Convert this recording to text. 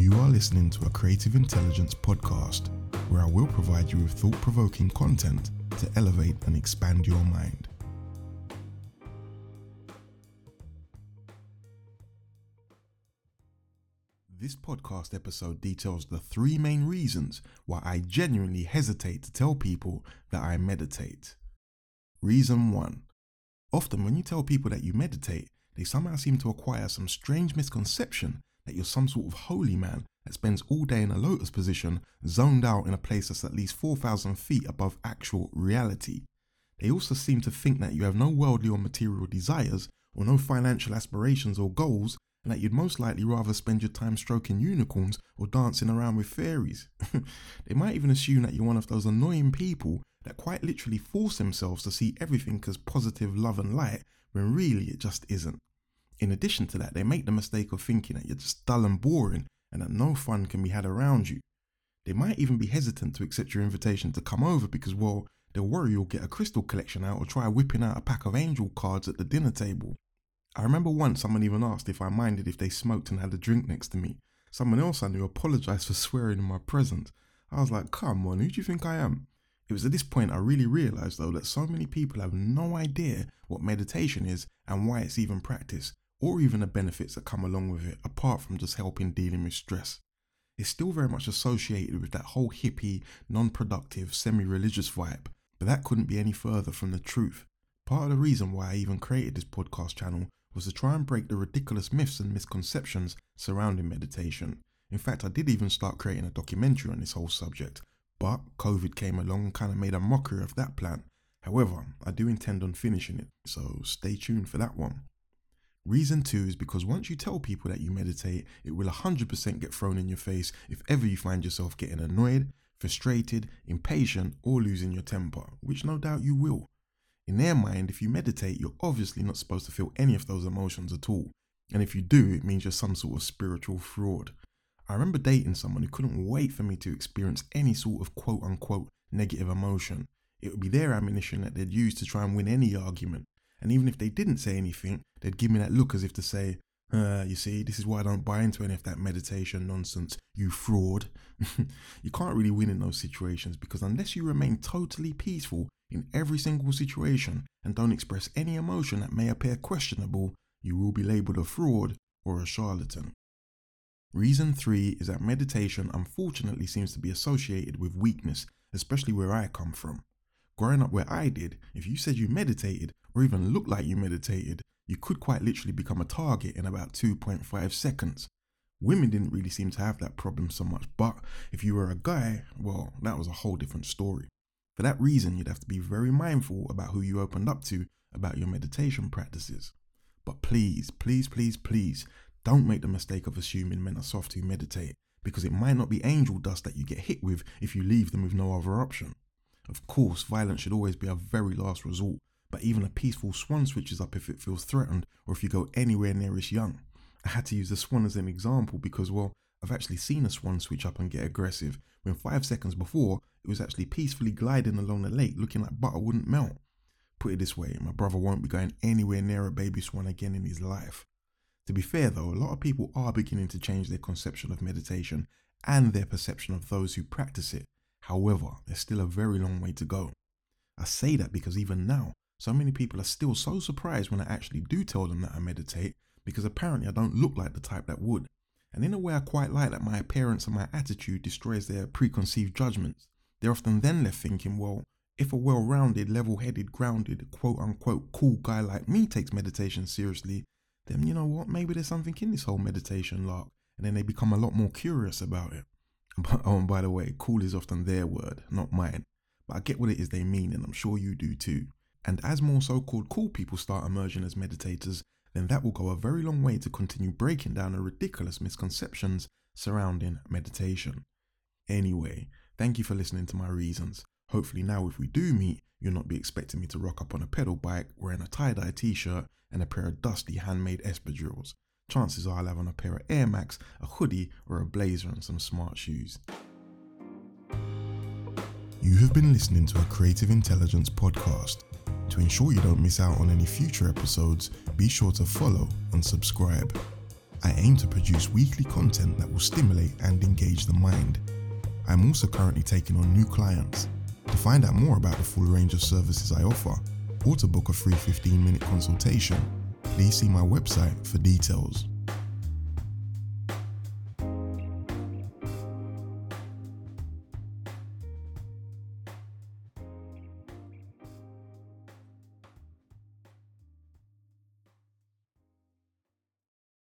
You are listening to a Creative Intelligence podcast where I will provide you with thought provoking content to elevate and expand your mind. This podcast episode details the three main reasons why I genuinely hesitate to tell people that I meditate. Reason 1 Often, when you tell people that you meditate, they somehow seem to acquire some strange misconception that you're some sort of holy man that spends all day in a lotus position, zoned out in a place that's at least 4,000 feet above actual reality. They also seem to think that you have no worldly or material desires, or no financial aspirations or goals, and that you'd most likely rather spend your time stroking unicorns or dancing around with fairies. they might even assume that you're one of those annoying people that quite literally force themselves to see everything as positive love and light when really it just isn't. In addition to that, they make the mistake of thinking that you're just dull and boring and that no fun can be had around you. They might even be hesitant to accept your invitation to come over because, well, they'll worry you'll get a crystal collection out or try whipping out a pack of angel cards at the dinner table. I remember once someone even asked if I minded if they smoked and had a drink next to me. Someone else I knew apologized for swearing in my presence. I was like, come on, who do you think I am? It was at this point I really realized though that so many people have no idea what meditation is and why it's even practiced or even the benefits that come along with it, apart from just helping dealing with stress. It's still very much associated with that whole hippie, non productive, semi religious vibe, but that couldn't be any further from the truth. Part of the reason why I even created this podcast channel was to try and break the ridiculous myths and misconceptions surrounding meditation. In fact, I did even start creating a documentary on this whole subject, but COVID came along and kind of made a mockery of that plan. However, I do intend on finishing it, so stay tuned for that one. Reason two is because once you tell people that you meditate, it will 100% get thrown in your face if ever you find yourself getting annoyed, frustrated, impatient, or losing your temper, which no doubt you will. In their mind, if you meditate, you're obviously not supposed to feel any of those emotions at all. And if you do, it means you're some sort of spiritual fraud. I remember dating someone who couldn't wait for me to experience any sort of quote unquote negative emotion. It would be their ammunition that they'd use to try and win any argument. And even if they didn't say anything, they'd give me that look as if to say, uh, you see, this is why I don't buy into any of that meditation nonsense, you fraud. you can't really win in those situations because unless you remain totally peaceful in every single situation and don't express any emotion that may appear questionable, you will be labeled a fraud or a charlatan. Reason three is that meditation unfortunately seems to be associated with weakness, especially where I come from. Growing up where I did, if you said you meditated or even looked like you meditated, you could quite literally become a target in about 2.5 seconds. Women didn't really seem to have that problem so much, but if you were a guy, well, that was a whole different story. For that reason, you'd have to be very mindful about who you opened up to about your meditation practices. But please, please, please, please, don't make the mistake of assuming men are soft who meditate, because it might not be angel dust that you get hit with if you leave them with no other option. Of course, violence should always be a very last resort, but even a peaceful swan switches up if it feels threatened or if you go anywhere near its young. I had to use the swan as an example because, well, I've actually seen a swan switch up and get aggressive when five seconds before it was actually peacefully gliding along the lake looking like butter wouldn't melt. Put it this way, my brother won't be going anywhere near a baby swan again in his life. To be fair though, a lot of people are beginning to change their conception of meditation and their perception of those who practice it. However, there's still a very long way to go. I say that because even now, so many people are still so surprised when I actually do tell them that I meditate because apparently I don't look like the type that would. And in a way, I quite like that my appearance and my attitude destroys their preconceived judgments. They're often then left thinking, well, if a well rounded, level headed, grounded, quote unquote cool guy like me takes meditation seriously, then you know what? Maybe there's something in this whole meditation lark. And then they become a lot more curious about it. But, oh, and by the way, cool is often their word, not mine. But I get what it is they mean, and I'm sure you do too. And as more so called cool people start emerging as meditators, then that will go a very long way to continue breaking down the ridiculous misconceptions surrounding meditation. Anyway, thank you for listening to my reasons. Hopefully, now if we do meet, you'll not be expecting me to rock up on a pedal bike wearing a tie dye t shirt and a pair of dusty handmade espadrilles. Chances are I'll have on a pair of Air Max, a hoodie, or a blazer and some smart shoes. You have been listening to a Creative Intelligence podcast. To ensure you don't miss out on any future episodes, be sure to follow and subscribe. I aim to produce weekly content that will stimulate and engage the mind. I'm also currently taking on new clients. To find out more about the full range of services I offer, or to book a free 15 minute consultation, please see my website for details.